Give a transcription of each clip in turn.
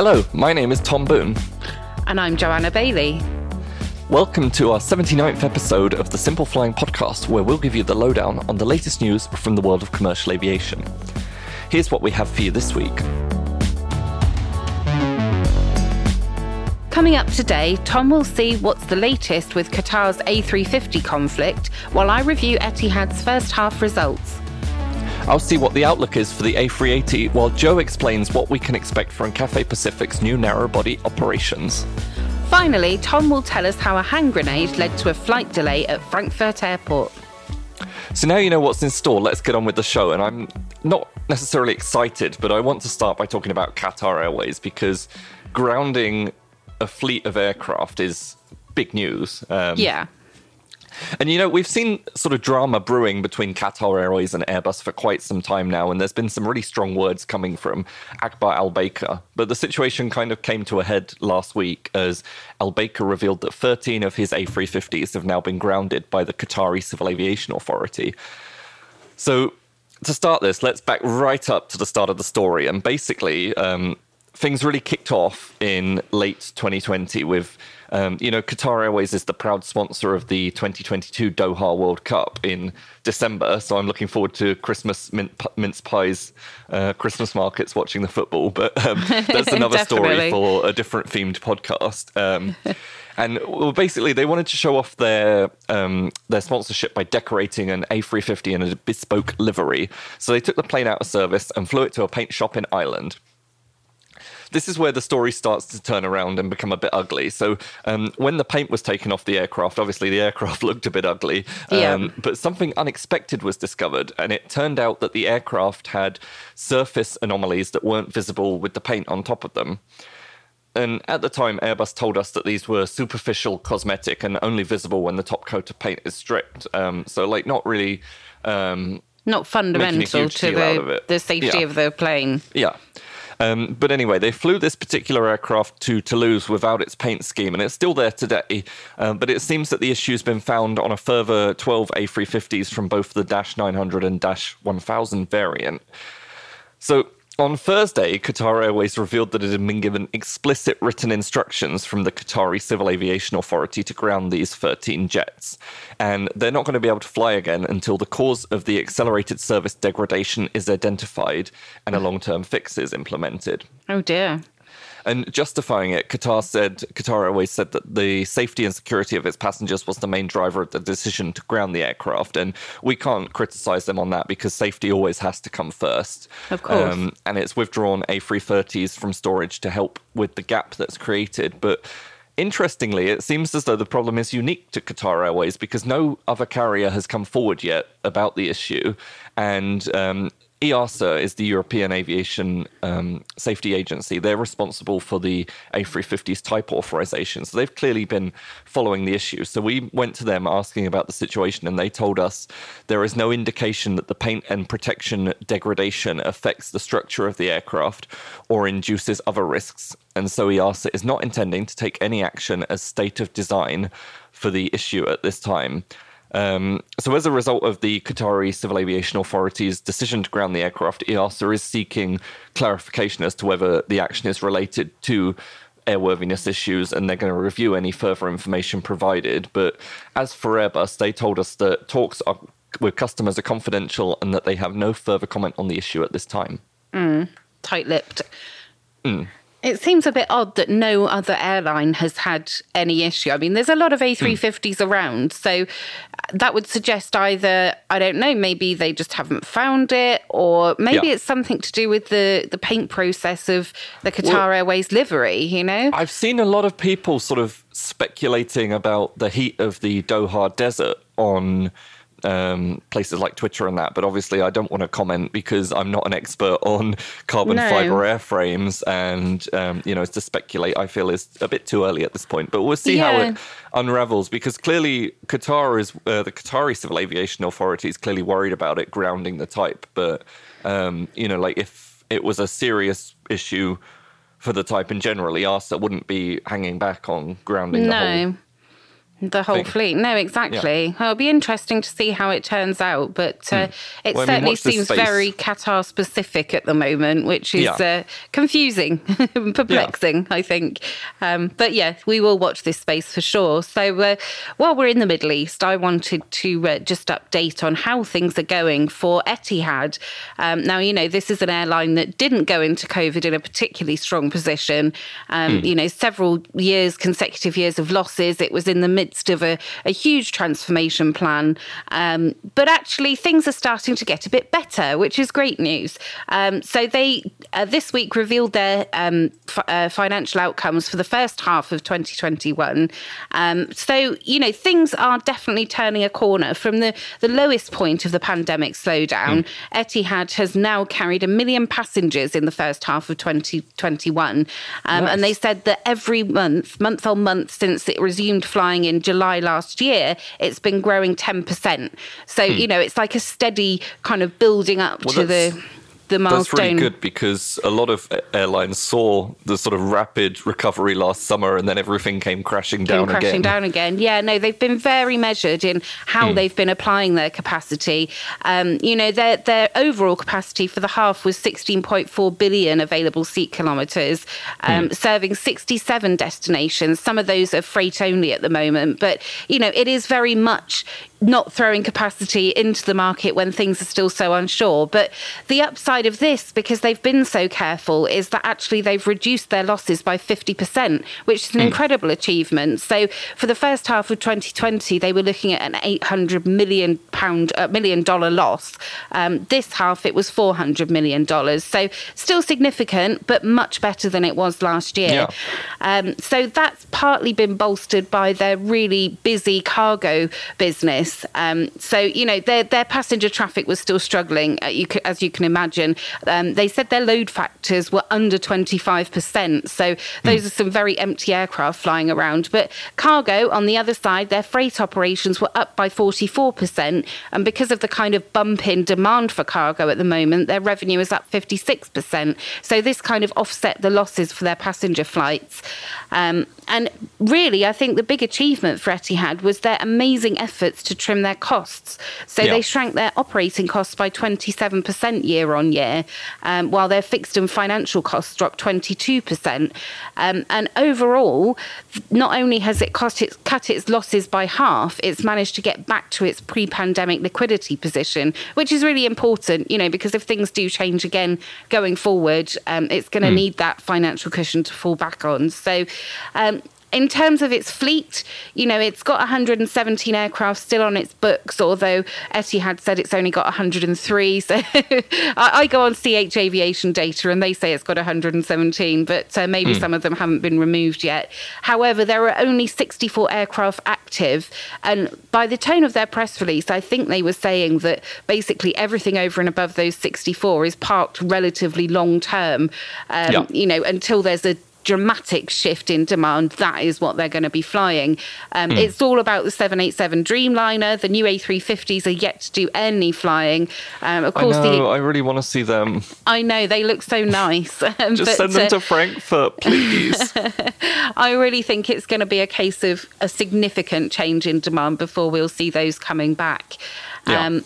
Hello, my name is Tom Boone. And I'm Joanna Bailey. Welcome to our 79th episode of the Simple Flying Podcast, where we'll give you the lowdown on the latest news from the world of commercial aviation. Here's what we have for you this week. Coming up today, Tom will see what's the latest with Qatar's A350 conflict, while I review Etihad's first half results. I'll see what the outlook is for the A380, while Joe explains what we can expect from Cathay Pacific's new narrow-body operations. Finally, Tom will tell us how a hand grenade led to a flight delay at Frankfurt Airport. So now you know what's in store, let's get on with the show. And I'm not necessarily excited, but I want to start by talking about Qatar Airways because grounding a fleet of aircraft is big news. Um, yeah. And you know, we've seen sort of drama brewing between Qatar Airways and Airbus for quite some time now, and there's been some really strong words coming from Akbar Al Baker. But the situation kind of came to a head last week as Al Baker revealed that 13 of his A350s have now been grounded by the Qatari Civil Aviation Authority. So, to start this, let's back right up to the start of the story. And basically, um, things really kicked off in late 2020 with, um, you know, Qatar Airways is the proud sponsor of the 2022 Doha World Cup in December. So I'm looking forward to Christmas mint, mince pies, uh, Christmas markets, watching the football. But um, that's another story for a different themed podcast. Um, and well, basically, they wanted to show off their um, their sponsorship by decorating an A350 in a bespoke livery. So they took the plane out of service and flew it to a paint shop in Ireland this is where the story starts to turn around and become a bit ugly. So um, when the paint was taken off the aircraft, obviously the aircraft looked a bit ugly. Um, yeah. But something unexpected was discovered, and it turned out that the aircraft had surface anomalies that weren't visible with the paint on top of them. And at the time, Airbus told us that these were superficial cosmetic and only visible when the top coat of paint is stripped. Um, so, like, not really. Um, not fundamental to the, the safety yeah. of the plane. Yeah. Um, but anyway, they flew this particular aircraft to Toulouse without its paint scheme, and it's still there today. Um, but it seems that the issue has been found on a further 12 A350s from both the Dash 900 and Dash 1000 variant. So on Thursday, Qatar Airways revealed that it had been given explicit written instructions from the Qatari Civil Aviation Authority to ground these 13 jets. And they're not going to be able to fly again until the cause of the accelerated service degradation is identified and a long term fix is implemented. Oh, dear. And justifying it, Qatar said Qatar Airways said that the safety and security of its passengers was the main driver of the decision to ground the aircraft, and we can't criticize them on that because safety always has to come first. Of course. Um, and it's withdrawn A330s from storage to help with the gap that's created, but. Interestingly, it seems as though the problem is unique to Qatar Airways because no other carrier has come forward yet about the issue. And um, EASA is the European Aviation um, Safety Agency. They're responsible for the A350's type authorization. So they've clearly been following the issue. So we went to them asking about the situation, and they told us there is no indication that the paint and protection degradation affects the structure of the aircraft or induces other risks. And so EASA is not intending to take any action as state of design for the issue at this time. Um, so, as a result of the Qatari Civil Aviation Authority's decision to ground the aircraft, EASA is seeking clarification as to whether the action is related to airworthiness issues and they're going to review any further information provided. But as for Airbus, they told us that talks are, with customers are confidential and that they have no further comment on the issue at this time. Mm, tight lipped. Mm. It seems a bit odd that no other airline has had any issue. I mean, there's a lot of A350s mm. around. So that would suggest either, I don't know, maybe they just haven't found it, or maybe yeah. it's something to do with the, the paint process of the Qatar well, Airways livery, you know? I've seen a lot of people sort of speculating about the heat of the Doha desert on um, places like Twitter and that. But obviously, I don't want to comment because I'm not an expert on carbon no. fiber airframes, and um, you know, to speculate, I feel is a bit too early at this point. But we'll see yeah. how it unravels because clearly Qatar is uh, the Qatari Civil Aviation Authority is clearly worried about it grounding the type. But um, you know, like if it was a serious issue for the type in general, EASA wouldn't be hanging back on grounding no. the whole the whole thing. fleet. No, exactly. Yeah. Well, it'll be interesting to see how it turns out, but uh, mm. it well, certainly I mean, seems very Qatar specific at the moment, which is yeah. uh, confusing, perplexing, yeah. I think. Um, but yeah, we will watch this space for sure. So uh, while we're in the Middle East, I wanted to uh, just update on how things are going for Etihad. Um, now, you know, this is an airline that didn't go into COVID in a particularly strong position. Um, mm. You know, several years, consecutive years of losses. It was in the mid midst of a, a huge transformation plan. Um, but actually, things are starting to get a bit better, which is great news. Um, so they uh, this week revealed their um, f- uh, financial outcomes for the first half of 2021. Um, so you know things are definitely turning a corner from the the lowest point of the pandemic slowdown. Mm. Etihad has now carried a million passengers in the first half of 2021, um, nice. and they said that every month, month on month since it resumed flying in July last year, it's been growing 10%. So, hmm. you know, it's like a steady kind of building up well, to the the milestone. That's really good because a lot of airlines saw the sort of rapid recovery last summer, and then everything came crashing down came crashing again. down again. Yeah, no, they've been very measured in how mm. they've been applying their capacity. Um, you know, their their overall capacity for the half was 16.4 billion available seat kilometres, um, mm. serving 67 destinations. Some of those are freight only at the moment, but you know, it is very much not throwing capacity into the market when things are still so unsure. But the upside of this, because they've been so careful, is that actually they've reduced their losses by 50%, which is an mm. incredible achievement. So for the first half of 2020, they were looking at an 800 million pound, uh, million dollar loss. Um, this half, it was 400 million dollars. So still significant, but much better than it was last year. Yeah. Um, so that's partly been bolstered by their really busy cargo business Um, so, you know, their, their passenger traffic was still struggling, uh, you as you can imagine. Um, they said their load factors were under 25%. So, those mm. are some very empty aircraft flying around. But cargo, on the other side, their freight operations were up by 44%. And because of the kind of bump in demand for cargo at the moment, their revenue is up 56%. So, this kind of offset the losses for their passenger flights. Um, and really, I think the big achievement for Etihad was their amazing efforts to trim their costs. So yeah. they shrank their operating costs by 27% year on year, um, while their fixed and financial costs dropped 22%. Um, and overall, not only has it cost its, cut its losses by half, it's managed to get back to its pre pandemic liquidity position, which is really important, you know, because if things do change again going forward, um, it's going to mm. need that financial cushion to fall back on. So, um, in terms of its fleet, you know, it's got 117 aircraft still on its books, although Etihad said it's only got 103. So I, I, go on CH Aviation data and they say it's got 117, but uh, maybe mm. some of them haven't been removed yet. However, there are only 64 aircraft active. And by the tone of their press release, I think they were saying that basically everything over and above those 64 is parked relatively long term, um, yeah. you know, until there's a dramatic shift in demand, that is what they're going to be flying. Um, mm. It's all about the 787 Dreamliner. The new A350s are yet to do any flying. Um, of course, I know. The, I really want to see them. I know they look so nice. Just but, send them uh, to Frankfurt, please. I really think it's going to be a case of a significant change in demand before we'll see those coming back. Um,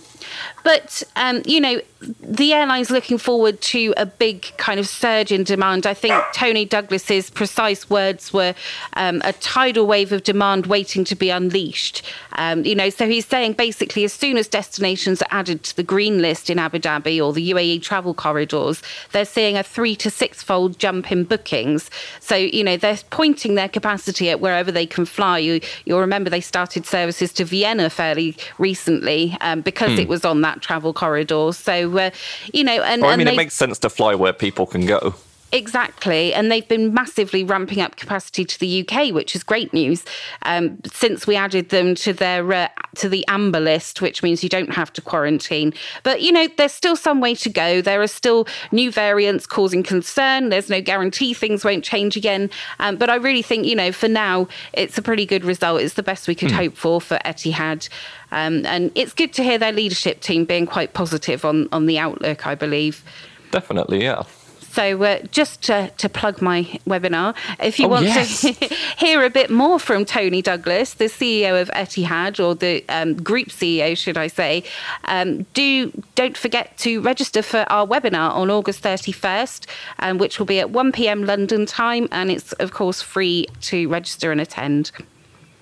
but, um, you know, the airline's looking forward to a big kind of surge in demand. I think Tony Douglas's precise words were um, a tidal wave of demand waiting to be unleashed. Um, you know, so he's saying basically as soon as destinations are added to the green list in Abu Dhabi or the UAE travel corridors, they're seeing a three to six fold jump in bookings. So, you know, they're pointing their capacity at wherever they can fly. You, you'll remember they started services to Vienna fairly recently um, because it was on that travel corridor. So, uh, you know, and, I mean, it makes sense to fly where people can go. Exactly. And they've been massively ramping up capacity to the UK, which is great news, um, since we added them to their uh, to the amber list, which means you don't have to quarantine. But, you know, there's still some way to go. There are still new variants causing concern. There's no guarantee things won't change again. Um, but I really think, you know, for now, it's a pretty good result. It's the best we could mm. hope for for Etihad. Um, and it's good to hear their leadership team being quite positive on, on the outlook, I believe. Definitely, yeah. So, uh, just to, to, plug my webinar, if you oh, want yes. to hear a bit more from Tony Douglas, the CEO of Etihad, or the um, group CEO, should I say, um, do don't forget to register for our webinar on August 31st, um, which will be at 1 p.m. London time, and it's of course free to register and attend.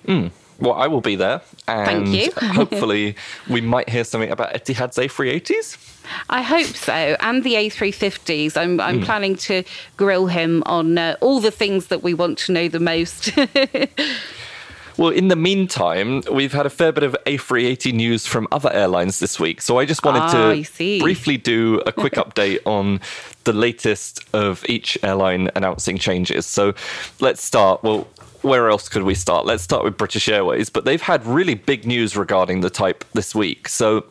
Mm. Well, I will be there, and Thank you. hopefully, we might hear something about Etihad's A380s. I hope so, and the A350s. I'm, I'm mm. planning to grill him on uh, all the things that we want to know the most. Well, in the meantime, we've had a fair bit of A380 news from other airlines this week. So I just wanted ah, to briefly do a quick update on the latest of each airline announcing changes. So let's start. Well, where else could we start? Let's start with British Airways, but they've had really big news regarding the type this week. So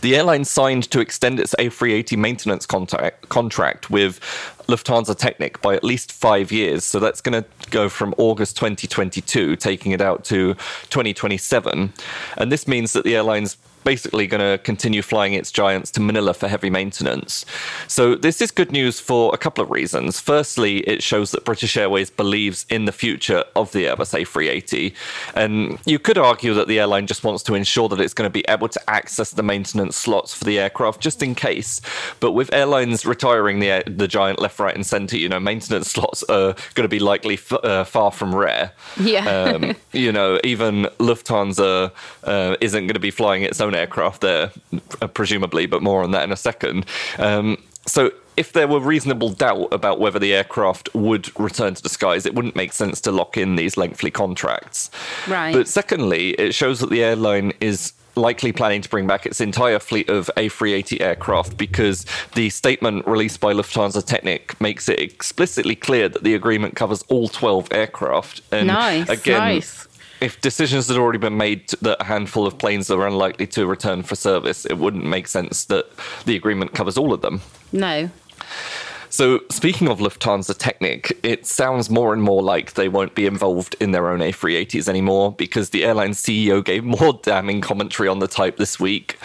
the airline signed to extend its A380 maintenance contract, contract with Lufthansa Technik by at least five years. So that's going to go from August 2022, taking it out to 2027. And this means that the airline's basically going to continue flying its giants to Manila for heavy maintenance. So, this is good news for a couple of reasons. Firstly, it shows that British Airways believes in the future of the Airbus A380. And you could argue that the airline just wants to ensure that it's going to be able to access the maintenance slots for the aircraft just in case. But with airlines retiring the, the giant left, right, and centre, you know, maintenance slots are going to be likely f- uh, far from rare. Yeah. Um, you know, even Lufthansa uh, isn't going to be flying its own aircraft there, uh, presumably, but more on that in a second. Um, so if there were reasonable doubt about whether the aircraft would return to the skies, it wouldn't make sense to lock in these lengthy contracts. Right. But secondly, it shows that the airline is likely planning to bring back its entire fleet of A380 aircraft because the statement released by Lufthansa Technik makes it explicitly clear that the agreement covers all 12 aircraft. And nice, again, nice if decisions had already been made that a handful of planes are unlikely to return for service, it wouldn't make sense that the agreement covers all of them. No. So, speaking of Lufthansa Technik, it sounds more and more like they won't be involved in their own A380s anymore because the airline's CEO gave more damning commentary on the type this week.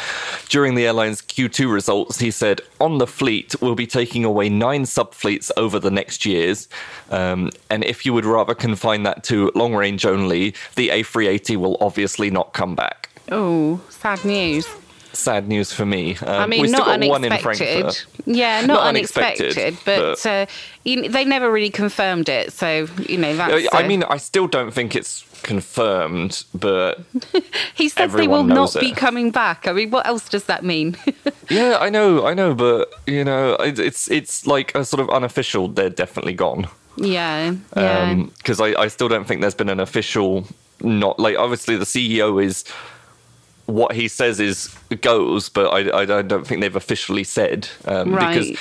During the airline's Q2 results, he said, On the fleet, we'll be taking away nine subfleets over the next years. Um, and if you would rather confine that to long range only, the A380 will obviously not come back. Oh, sad news sad news for me. Um, I mean, not unexpected. Yeah, not, not unexpected, unexpected, but, but uh, you they never really confirmed it. So you know, that's. I uh, mean, I still don't think it's confirmed, but he said they will not it. be coming back. I mean, what else does that mean? yeah, I know, I know, but you know, it's it's like a sort of unofficial. They're definitely gone. Yeah, yeah. Because um, I, I still don't think there's been an official. Not like obviously the CEO is what he says is goes, but I, I don't think they've officially said um, right. because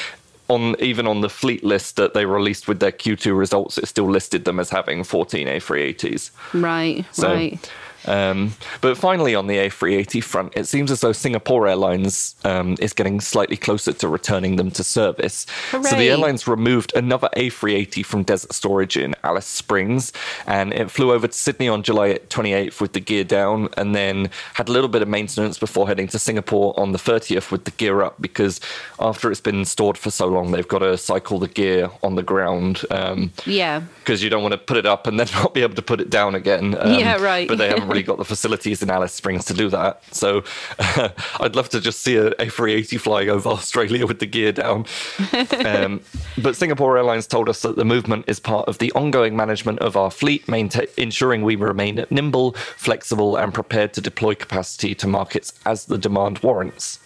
on even on the fleet list that they released with their Q2 results, it still listed them as having 14 A380s. Right, so, right. Um, but finally, on the A380 front, it seems as though Singapore Airlines um, is getting slightly closer to returning them to service. Hooray. So the airlines removed another A380 from desert storage in Alice Springs, and it flew over to Sydney on July 28th with the gear down, and then had a little bit of maintenance before heading to Singapore on the 30th with the gear up, because after it's been stored for so long, they've got to cycle the gear on the ground. Um, yeah. Because you don't want to put it up and then not be able to put it down again. Um, yeah, right. But they haven't really got the facilities in Alice Springs to do that. So uh, I'd love to just see a A380 flying over Australia with the gear down. Um, but Singapore Airlines told us that the movement is part of the ongoing management of our fleet, maintain, ensuring we remain nimble, flexible, and prepared to deploy capacity to markets as the demand warrants.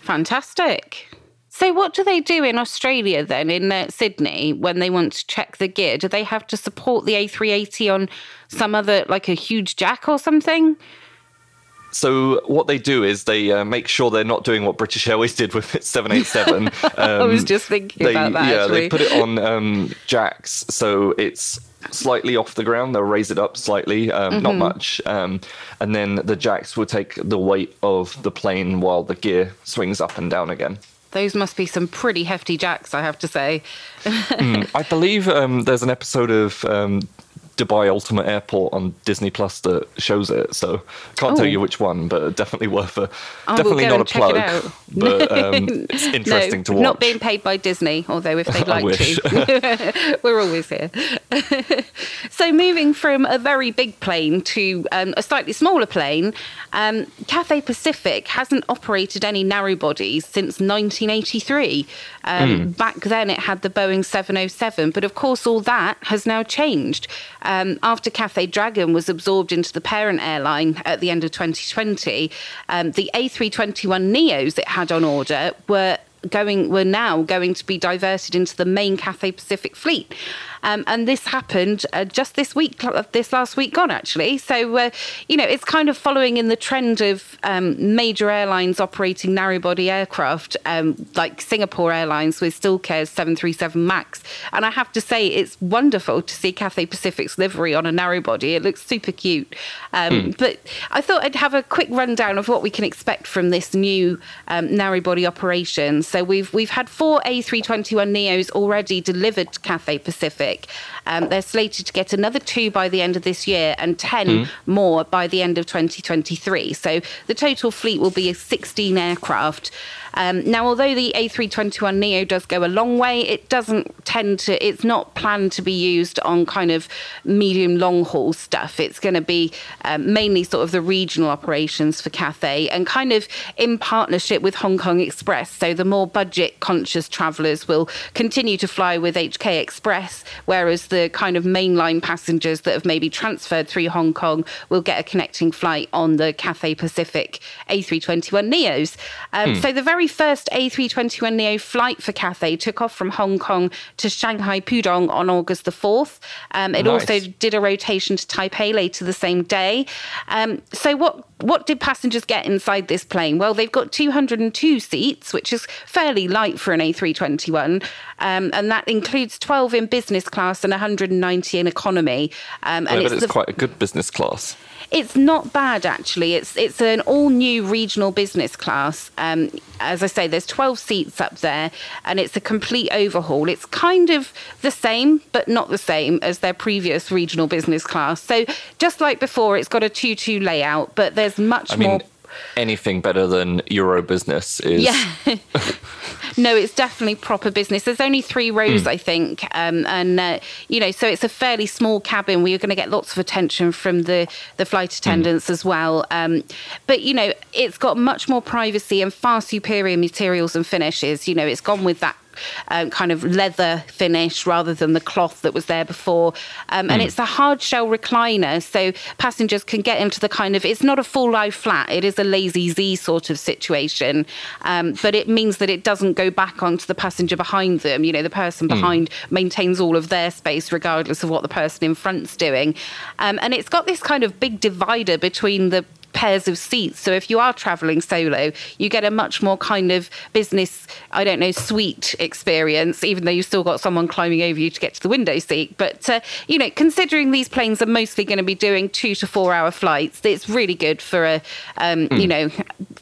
Fantastic. So, what do they do in Australia then, in uh, Sydney, when they want to check the gear? Do they have to support the A380 on some other, like a huge jack or something? So what they do is they uh, make sure they're not doing what British Airways did with its 787. Um, I was just thinking they, about that. Yeah, actually. they put it on um, jacks, so it's slightly off the ground. They'll raise it up slightly, um, mm-hmm. not much, um, and then the jacks will take the weight of the plane while the gear swings up and down again. Those must be some pretty hefty jacks, I have to say. mm, I believe um, there's an episode of um, Dubai Ultimate Airport on Disney Plus that shows it. So can't tell you which one, but definitely worth a I definitely not a plug. But um, it's interesting no, to watch. Not being paid by Disney, although if they'd like to, we're always here. so moving from a very big plane to um, a slightly smaller plane, um, Cathay Pacific hasn't operated any narrow bodies since 1983. Mm. Back then, it had the Boeing 707, but of course, all that has now changed. Um, after Cathay Dragon was absorbed into the parent airline at the end of 2020, um, the A321 Neos it had on order were going were now going to be diverted into the main Cathay Pacific fleet. Um, and this happened uh, just this week, this last week gone, actually. So, uh, you know, it's kind of following in the trend of um, major airlines operating narrow body aircraft, um, like Singapore Airlines with SilkAir's 737 MAX. And I have to say, it's wonderful to see Cathay Pacific's livery on a narrow body. It looks super cute. Mm. But I thought I'd have a quick rundown of what we can expect from this new um, narrow body operation. So we've we've had four A321 Neos already delivered to Cathay Pacific. Um, they're slated to get another two by the end of this year and 10 mm. more by the end of 2023. So the total fleet will be 16 aircraft. Um, now, although the A321 Neo does go a long way, it doesn't tend to, it's not planned to be used on kind of medium long haul stuff. It's going to be um, mainly sort of the regional operations for Cathay and kind of in partnership with Hong Kong Express. So the more budget conscious travellers will continue to fly with HK Express, whereas the kind of mainline passengers that have maybe transferred through Hong Kong will get a connecting flight on the Cathay Pacific A321 Neos. Um, hmm. So the very first A321 Neo flight for Cathay took off from Hong Kong to Shanghai Pudong on August the 4th. Um, it nice. also did a rotation to Taipei later the same day. Um, so, what what did passengers get inside this plane? Well, they've got 202 seats, which is fairly light for an A321, um, and that includes 12 in business class and 190 in economy. Um, and yeah, it's, it's the, quite a good business class. It's not bad actually. It's it's an all new regional business class. Um, as I say, there's 12 seats up there, and it's a complete overhaul. It's kind of the same, but not the same as their previous regional business class. So just like before, it's got a two-two layout, but there's much I mean, more anything better than Euro business is. Yeah. no, it's definitely proper business. There's only three rows, mm. I think, um, and uh, you know, so it's a fairly small cabin where you're going to get lots of attention from the the flight hmm. attendants mm. as well. Um, but you know, it's got much more privacy and far superior materials and finishes. You know, it's gone with that um, kind of leather finish rather than the cloth that was there before. Um, and mm. it's a hard shell recliner, so passengers can get into the kind of, it's not a full lie flat, it is a lazy Z sort of situation. Um, but it means that it doesn't go back onto the passenger behind them. You know, the person mm. behind maintains all of their space regardless of what the person in front's doing. Um, and it's got this kind of big divider between the pairs of seats. So if you are traveling solo, you get a much more kind of business, I don't know, suite experience, even though you've still got someone climbing over you to get to the window seat. But, uh, you know, considering these planes are mostly going to be doing two to four hour flights, it's really good for a, um, mm. you know,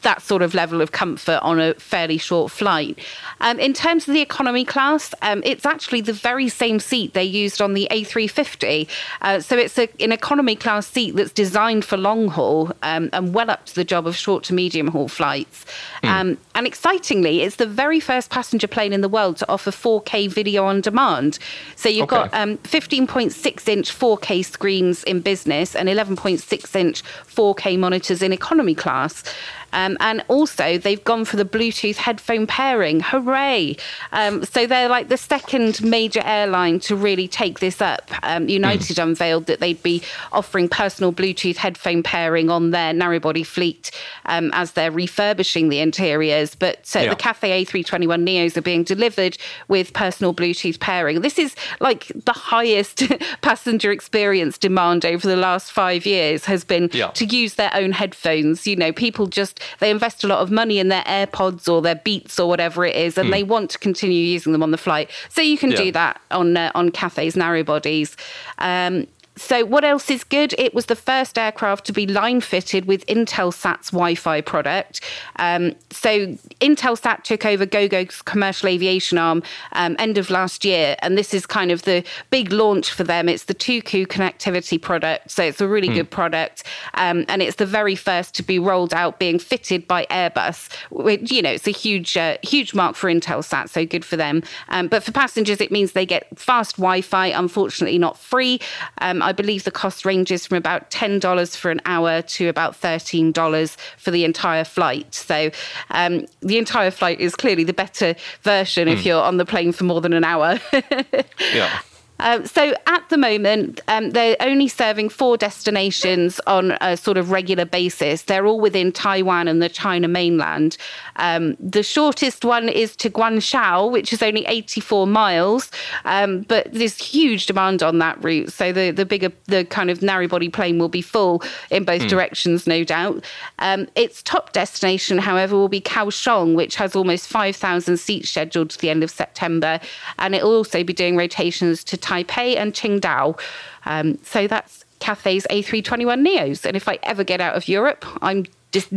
that sort of level of comfort on a fairly short flight. Um, in terms of the economy class, um, it's actually the very same seat they used on the A350. Uh, so it's a, an economy class seat that's designed for long haul. Um, um, and well up to the job of short to medium haul flights. Mm. Um, and excitingly, it's the very first passenger plane in the world to offer 4K video on demand. So you've okay. got um, 15.6 inch 4K screens in business and 11.6 inch 4K monitors in economy class. Um, and also, they've gone for the Bluetooth headphone pairing. Hooray! Um, so they're like the second major airline to really take this up. Um, United mm. unveiled that they'd be offering personal Bluetooth headphone pairing on their narrowbody fleet um, as they're refurbishing the interiors. But uh, yeah. the Cathay A321 Neos are being delivered with personal Bluetooth pairing. This is like the highest passenger experience demand over the last five years has been yeah. to use their own headphones. You know, people just they invest a lot of money in their AirPods or their Beats or whatever it is, and mm. they want to continue using them on the flight. So you can yeah. do that on uh, on Cathay's narrow bodies. Um, so, what else is good? It was the first aircraft to be line fitted with Intelsat's Wi Fi product. Um, so, Intelsat took over GoGo's commercial aviation arm um, end of last year, and this is kind of the big launch for them. It's the 2Ku connectivity product. So, it's a really mm. good product, um, and it's the very first to be rolled out being fitted by Airbus. Which, you know, it's a huge, uh, huge mark for Intelsat, so good for them. Um, but for passengers, it means they get fast Wi Fi, unfortunately, not free. I believe the cost ranges from about $10 for an hour to about $13 for the entire flight. So um, the entire flight is clearly the better version mm. if hmm. you're on the plane for more than an hour. yeah. Um, so at the moment, um, they're only serving four destinations on a sort of regular basis. They're all within Taiwan and the China mainland. Um, the shortest one is to Guangzhou, which is only 84 miles, um, but there's huge demand on that route. So the, the bigger, the kind of narrow body plane will be full in both mm. directions, no doubt. Um, its top destination, however, will be Kaohsiung, which has almost 5,000 seats scheduled to the end of September. And it will also be doing rotations to Taipei and Qingdao. Um, so that's Cathay's A321 Neos. And if I ever get out of Europe, I'm just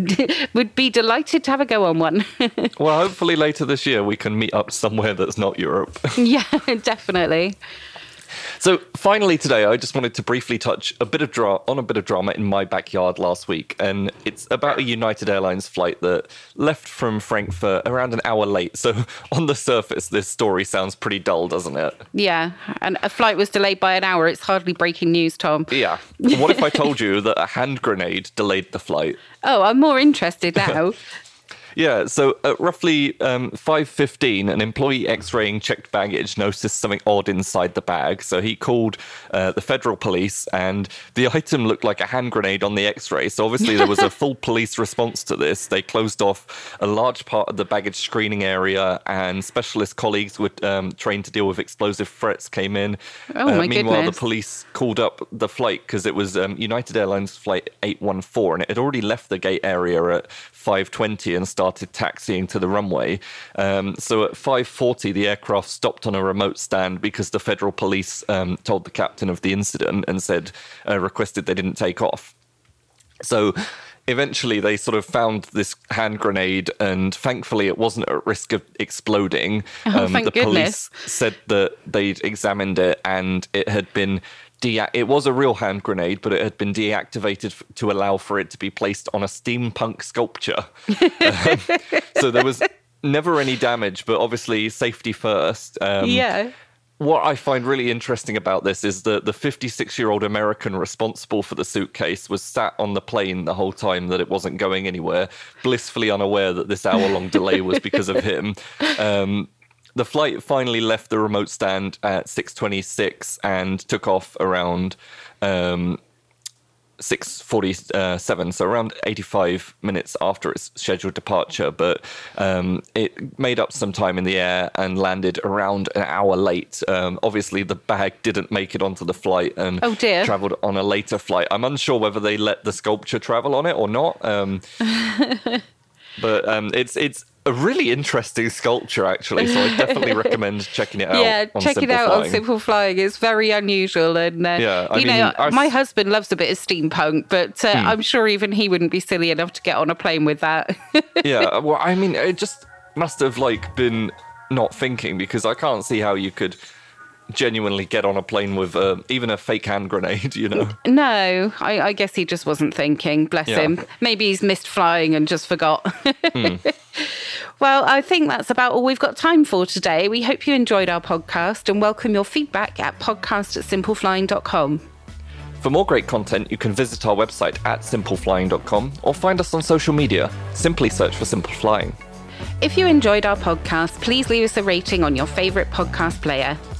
would be delighted to have a go on one. well, hopefully later this year we can meet up somewhere that's not Europe. yeah, definitely. So finally today, I just wanted to briefly touch a bit of dra- on a bit of drama in my backyard last week, and it's about a United Airlines flight that left from Frankfurt around an hour late. So on the surface, this story sounds pretty dull, doesn't it? Yeah, and a flight was delayed by an hour. It's hardly breaking news, Tom. Yeah. What if I told you that a hand grenade delayed the flight? Oh, I'm more interested now. Yeah, so at roughly um, 5.15, an employee x-raying checked baggage noticed something odd inside the bag. So he called uh, the federal police and the item looked like a hand grenade on the x-ray. So obviously there was a full police response to this. They closed off a large part of the baggage screening area and specialist colleagues were um, trained to deal with explosive threats came in. Oh, uh, my meanwhile, goodness. the police called up the flight because it was um, United Airlines flight 814 and it had already left the gate area at 5.20 and started taxiing to the runway. Um, so at 5.40, the aircraft stopped on a remote stand because the federal police um, told the captain of the incident and said, uh, requested they didn't take off. So eventually they sort of found this hand grenade and thankfully it wasn't at risk of exploding. Oh, um, the goodness. police said that they'd examined it and it had been de- it was a real hand grenade, but it had been deactivated f- to allow for it to be placed on a steampunk sculpture. um, so there was never any damage, but obviously safety first. Um, yeah. What I find really interesting about this is that the 56 year old American responsible for the suitcase was sat on the plane the whole time that it wasn't going anywhere, blissfully unaware that this hour long delay was because of him. Um, the flight finally left the remote stand at 6:26 and took off around um, 6:47, so around 85 minutes after its scheduled departure. But um, it made up some time in the air and landed around an hour late. Um, obviously, the bag didn't make it onto the flight and oh dear. traveled on a later flight. I'm unsure whether they let the sculpture travel on it or not. Um, but um, it's it's a really interesting sculpture, actually. So I definitely recommend checking it out. Yeah, check Simple it out Flying. on Simple Flying. It's very unusual, and uh, yeah, I you mean, know, I... my husband loves a bit of steampunk, but uh, hmm. I'm sure even he wouldn't be silly enough to get on a plane with that. yeah, well, I mean, it just must have like been not thinking because I can't see how you could genuinely get on a plane with uh, even a fake hand grenade, you know? No, I, I guess he just wasn't thinking. Bless yeah. him. Maybe he's missed flying and just forgot. mm. Well, I think that's about all we've got time for today. We hope you enjoyed our podcast and welcome your feedback at podcast at simpleflying.com. For more great content, you can visit our website at simpleflying.com or find us on social media. Simply search for Simple Flying. If you enjoyed our podcast, please leave us a rating on your favourite podcast player.